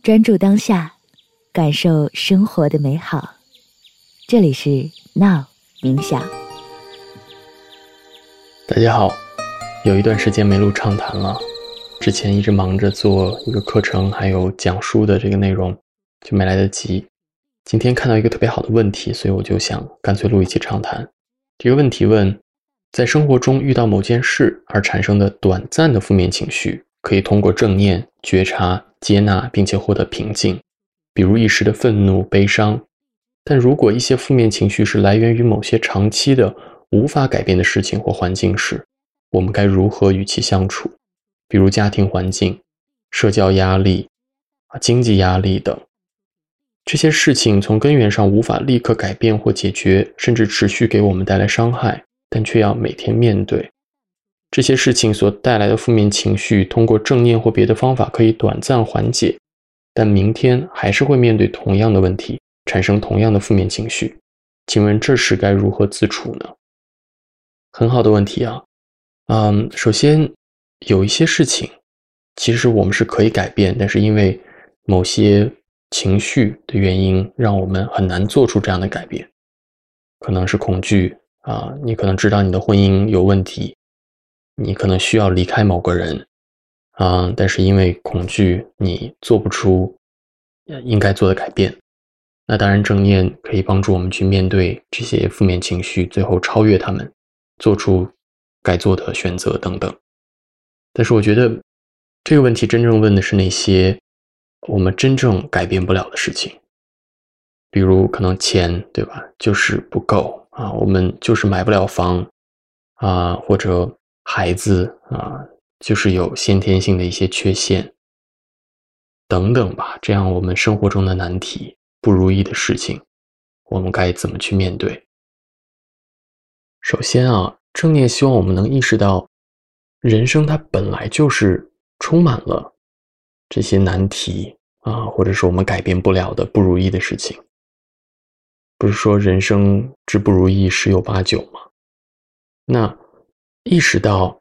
专注当下，感受生活的美好。这里是 Now 冥想。大家好，有一段时间没录畅谈了，之前一直忙着做一个课程，还有讲书的这个内容，就没来得及。今天看到一个特别好的问题，所以我就想干脆录一期畅谈。这个问题问：在生活中遇到某件事而产生的短暂的负面情绪。可以通过正念觉察、接纳，并且获得平静，比如一时的愤怒、悲伤。但如果一些负面情绪是来源于某些长期的无法改变的事情或环境时，我们该如何与其相处？比如家庭环境、社交压力、啊经济压力等。这些事情从根源上无法立刻改变或解决，甚至持续给我们带来伤害，但却要每天面对。这些事情所带来的负面情绪，通过正念或别的方法可以短暂缓解，但明天还是会面对同样的问题，产生同样的负面情绪。请问这时该如何自处呢？很好的问题啊，嗯，首先有一些事情，其实我们是可以改变，但是因为某些情绪的原因，让我们很难做出这样的改变。可能是恐惧啊，你可能知道你的婚姻有问题。你可能需要离开某个人，啊，但是因为恐惧，你做不出应该做的改变。那当然，正念可以帮助我们去面对这些负面情绪，最后超越他们，做出该做的选择等等。但是，我觉得这个问题真正问的是那些我们真正改变不了的事情，比如可能钱，对吧？就是不够啊，我们就是买不了房啊，或者。孩子啊，就是有先天性的一些缺陷，等等吧。这样，我们生活中的难题、不如意的事情，我们该怎么去面对？首先啊，正念希望我们能意识到，人生它本来就是充满了这些难题啊，或者是我们改变不了的不如意的事情。不是说人生之不如意十有八九吗？那。意识到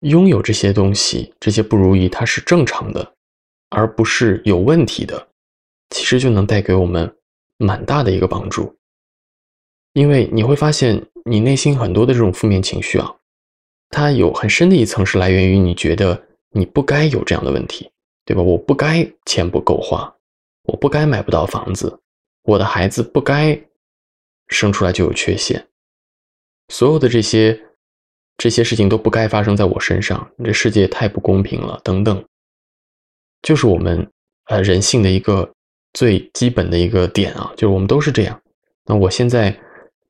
拥有这些东西、这些不如意，它是正常的，而不是有问题的，其实就能带给我们蛮大的一个帮助。因为你会发现，你内心很多的这种负面情绪啊，它有很深的一层是来源于你觉得你不该有这样的问题，对吧？我不该钱不够花，我不该买不到房子，我的孩子不该生出来就有缺陷，所有的这些。这些事情都不该发生在我身上，这世界太不公平了，等等，就是我们呃人性的一个最基本的一个点啊，就是我们都是这样。那我现在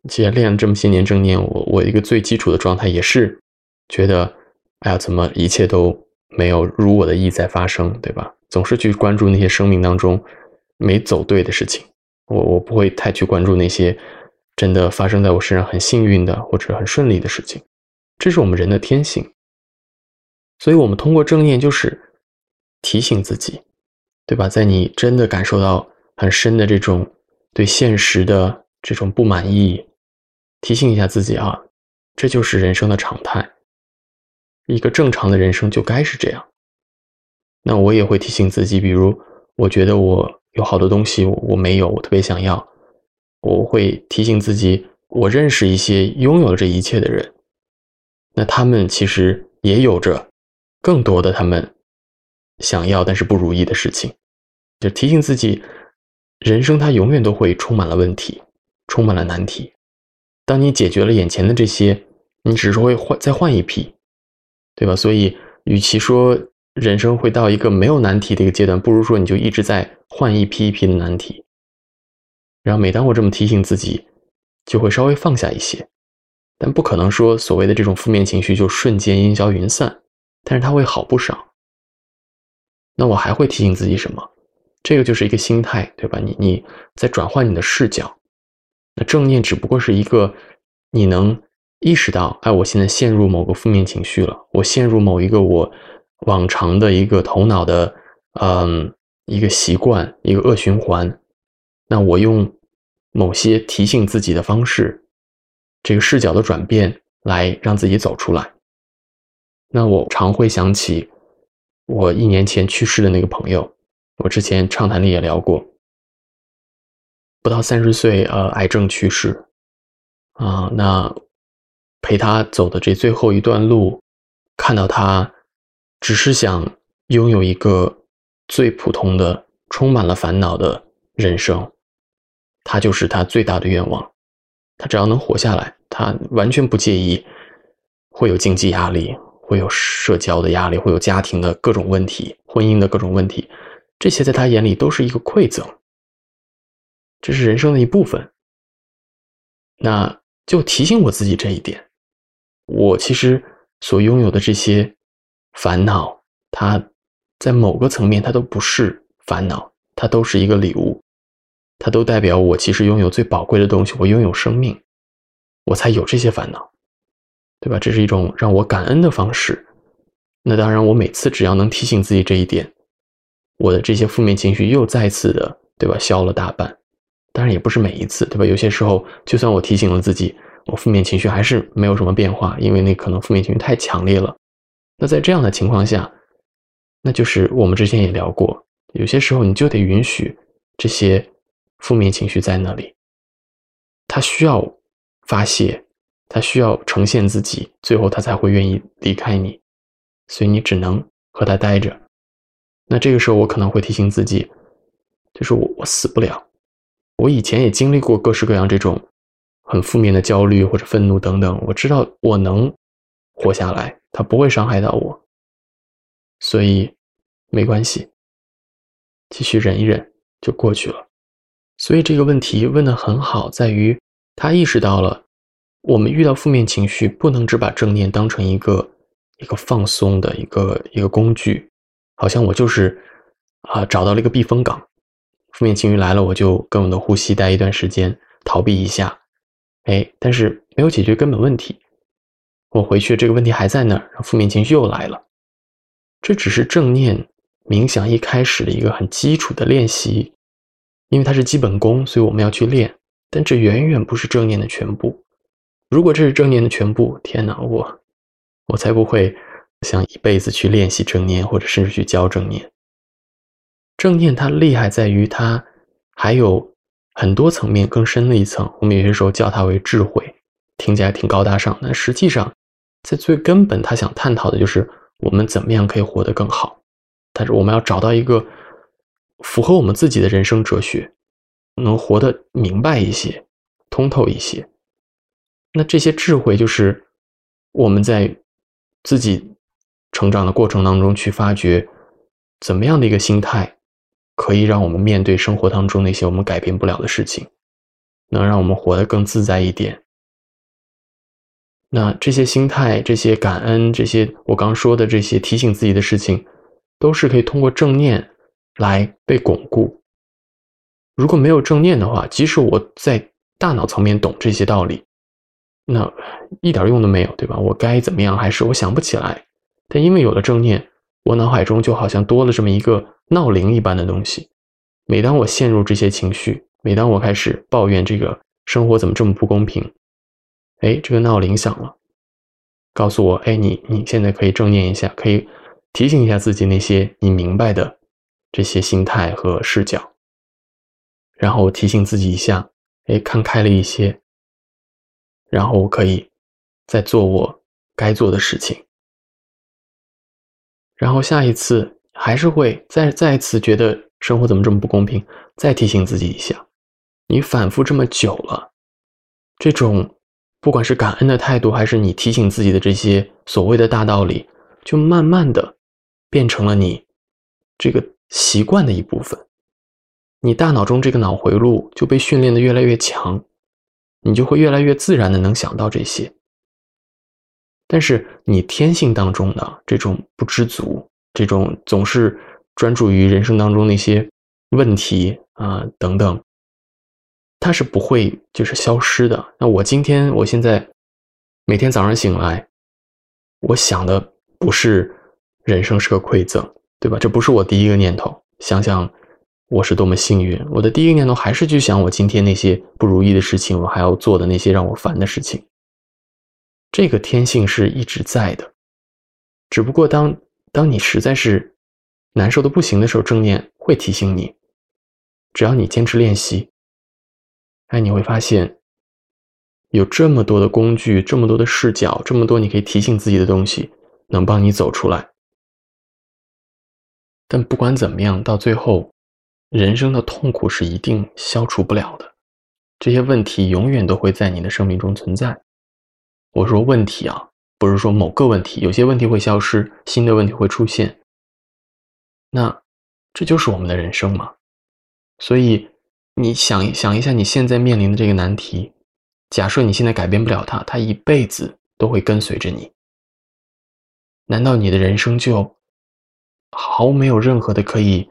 既然练了这么些年正念，我我一个最基础的状态也是觉得，哎呀，怎么一切都没有如我的意在发生，对吧？总是去关注那些生命当中没走对的事情，我我不会太去关注那些真的发生在我身上很幸运的或者很顺利的事情。这是我们人的天性，所以，我们通过正念就是提醒自己，对吧？在你真的感受到很深的这种对现实的这种不满意，提醒一下自己啊，这就是人生的常态，一个正常的人生就该是这样。那我也会提醒自己，比如我觉得我有好多东西我没有，我特别想要，我会提醒自己，我认识一些拥有这一切的人。那他们其实也有着更多的他们想要但是不如意的事情，就提醒自己，人生它永远都会充满了问题，充满了难题。当你解决了眼前的这些，你只是会换再换一批，对吧？所以，与其说人生会到一个没有难题的一个阶段，不如说你就一直在换一批一批的难题。然后，每当我这么提醒自己，就会稍微放下一些。但不可能说所谓的这种负面情绪就瞬间烟消云散，但是它会好不少。那我还会提醒自己什么？这个就是一个心态，对吧？你你在转换你的视角。那正念只不过是一个你能意识到，哎，我现在陷入某个负面情绪了，我陷入某一个我往常的一个头脑的，嗯，一个习惯，一个恶循环。那我用某些提醒自己的方式。这个视角的转变，来让自己走出来。那我常会想起我一年前去世的那个朋友，我之前畅谈里也聊过，不到三十岁，呃，癌症去世，啊，那陪他走的这最后一段路，看到他只是想拥有一个最普通的、充满了烦恼的人生，他就是他最大的愿望。他只要能活下来，他完全不介意会有经济压力。会有社交的压力，会有家庭的各种问题，婚姻的各种问题，这些在他眼里都是一个馈赠，这是人生的一部分。那就提醒我自己这一点，我其实所拥有的这些烦恼，它在某个层面它都不是烦恼，它都是一个礼物，它都代表我其实拥有最宝贵的东西，我拥有生命，我才有这些烦恼。对吧？这是一种让我感恩的方式。那当然，我每次只要能提醒自己这一点，我的这些负面情绪又再次的，对吧？消了大半。当然也不是每一次，对吧？有些时候，就算我提醒了自己，我负面情绪还是没有什么变化，因为那可能负面情绪太强烈了。那在这样的情况下，那就是我们之前也聊过，有些时候你就得允许这些负面情绪在那里，他需要发泄。他需要呈现自己，最后他才会愿意离开你，所以你只能和他待着。那这个时候，我可能会提醒自己，就是我我死不了。我以前也经历过各式各样这种很负面的焦虑或者愤怒等等，我知道我能活下来，他不会伤害到我，所以没关系，继续忍一忍就过去了。所以这个问题问的很好，在于他意识到了。我们遇到负面情绪，不能只把正念当成一个一个放松的一个一个工具，好像我就是啊找到了一个避风港，负面情绪来了，我就跟我的呼吸待一段时间，逃避一下，哎，但是没有解决根本问题，我回去这个问题还在那儿，负面情绪又来了，这只是正念冥想一开始的一个很基础的练习，因为它是基本功，所以我们要去练，但这远远不是正念的全部。如果这是正念的全部，天哪，我我才不会想一辈子去练习正念，或者甚至去教正念。正念它厉害在于它还有很多层面更深的一层，我们有些时候叫它为智慧，听起来挺高大上。但实际上，在最根本，他想探讨的就是我们怎么样可以活得更好。但是我们要找到一个符合我们自己的人生哲学，能活得明白一些，通透一些。那这些智慧就是我们在自己成长的过程当中去发掘，怎么样的一个心态可以让我们面对生活当中那些我们改变不了的事情，能让我们活得更自在一点。那这些心态、这些感恩、这些我刚说的这些提醒自己的事情，都是可以通过正念来被巩固。如果没有正念的话，即使我在大脑层面懂这些道理。那一点用都没有，对吧？我该怎么样？还是我想不起来。但因为有了正念，我脑海中就好像多了这么一个闹铃一般的东西。每当我陷入这些情绪，每当我开始抱怨这个生活怎么这么不公平，哎，这个闹铃响了，告诉我：哎，你你现在可以正念一下，可以提醒一下自己那些你明白的这些心态和视角。然后提醒自己一下，哎，看开了一些。然后我可以再做我该做的事情，然后下一次还是会再再一次觉得生活怎么这么不公平，再提醒自己一下。你反复这么久了，这种不管是感恩的态度，还是你提醒自己的这些所谓的大道理，就慢慢的变成了你这个习惯的一部分。你大脑中这个脑回路就被训练的越来越强。你就会越来越自然的能想到这些，但是你天性当中的这种不知足，这种总是专注于人生当中那些问题啊等等，它是不会就是消失的。那我今天我现在每天早上醒来，我想的不是人生是个馈赠，对吧？这不是我第一个念头，想想。我是多么幸运！我的第一个念头还是去想我今天那些不如意的事情，我还要做的那些让我烦的事情。这个天性是一直在的，只不过当当你实在是难受的不行的时候，正念会提醒你。只要你坚持练习，哎，你会发现有这么多的工具，这么多的视角，这么多你可以提醒自己的东西，能帮你走出来。但不管怎么样，到最后，人生的痛苦是一定消除不了的。这些问题永远都会在你的生命中存在。我说问题啊，不是说某个问题，有些问题会消失，新的问题会出现。那这就是我们的人生嘛。所以你想想一下，你现在面临的这个难题，假设你现在改变不了它，它一辈子都会跟随着你。难道你的人生就毫没有任何的可以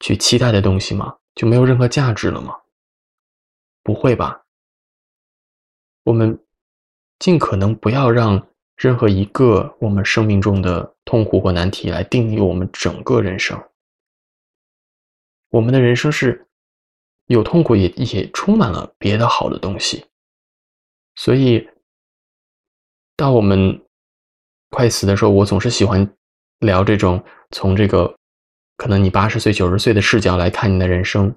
去期待的东西吗？就没有任何价值了吗？不会吧。我们尽可能不要让任何一个我们生命中的痛苦或难题来定义我们整个人生。我们的人生是有痛苦，也也充满了别的好的东西。所以，当我们快死的时候，我总是喜欢聊这种从这个可能你八十岁、九十岁的视角来看你的人生，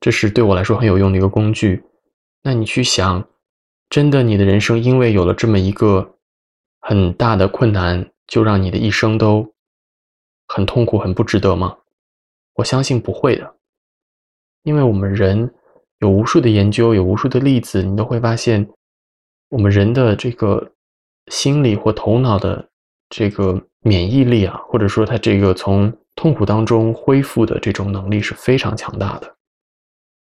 这是对我来说很有用的一个工具。那你去想，真的你的人生因为有了这么一个很大的困难，就让你的一生都很痛苦、很不值得吗？我相信不会的，因为我们人有无数的研究，有无数的例子，你都会发现，我们人的这个心理或头脑的这个免疫力啊，或者说他这个从痛苦当中恢复的这种能力是非常强大的。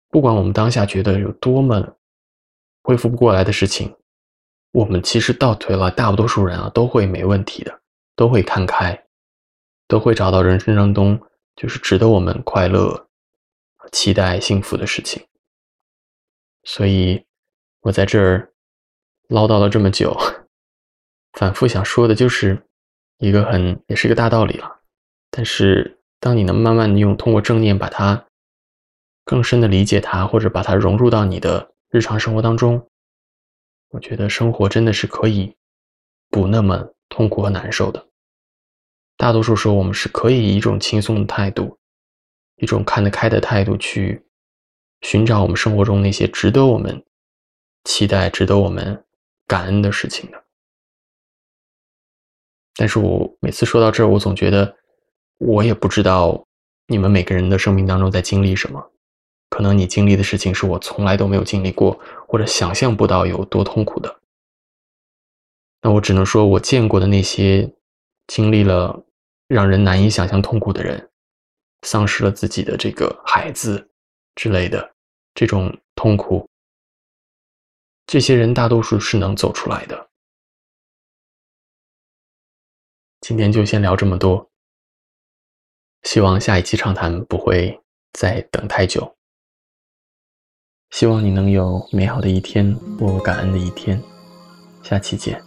不管我们当下觉得有多么恢复不过来的事情，我们其实倒退了，大多数人啊都会没问题的，都会看开，都会找到人生当中。就是值得我们快乐、期待幸福的事情。所以，我在这儿唠叨了这么久，反复想说的就是一个很也是一个大道理了。但是，当你能慢慢的用通过正念把它更深的理解它，或者把它融入到你的日常生活当中，我觉得生活真的是可以不那么痛苦和难受的。大多数时候，我们是可以以一种轻松的态度，一种看得开的态度去寻找我们生活中那些值得我们期待、值得我们感恩的事情的。但是我每次说到这儿，我总觉得我也不知道你们每个人的生命当中在经历什么。可能你经历的事情是我从来都没有经历过，或者想象不到有多痛苦的。那我只能说，我见过的那些经历了。让人难以想象痛苦的人，丧失了自己的这个孩子之类的这种痛苦，这些人大多数是能走出来的。今天就先聊这么多，希望下一期畅谈不会再等太久。希望你能有美好的一天，或感恩的一天。下期见。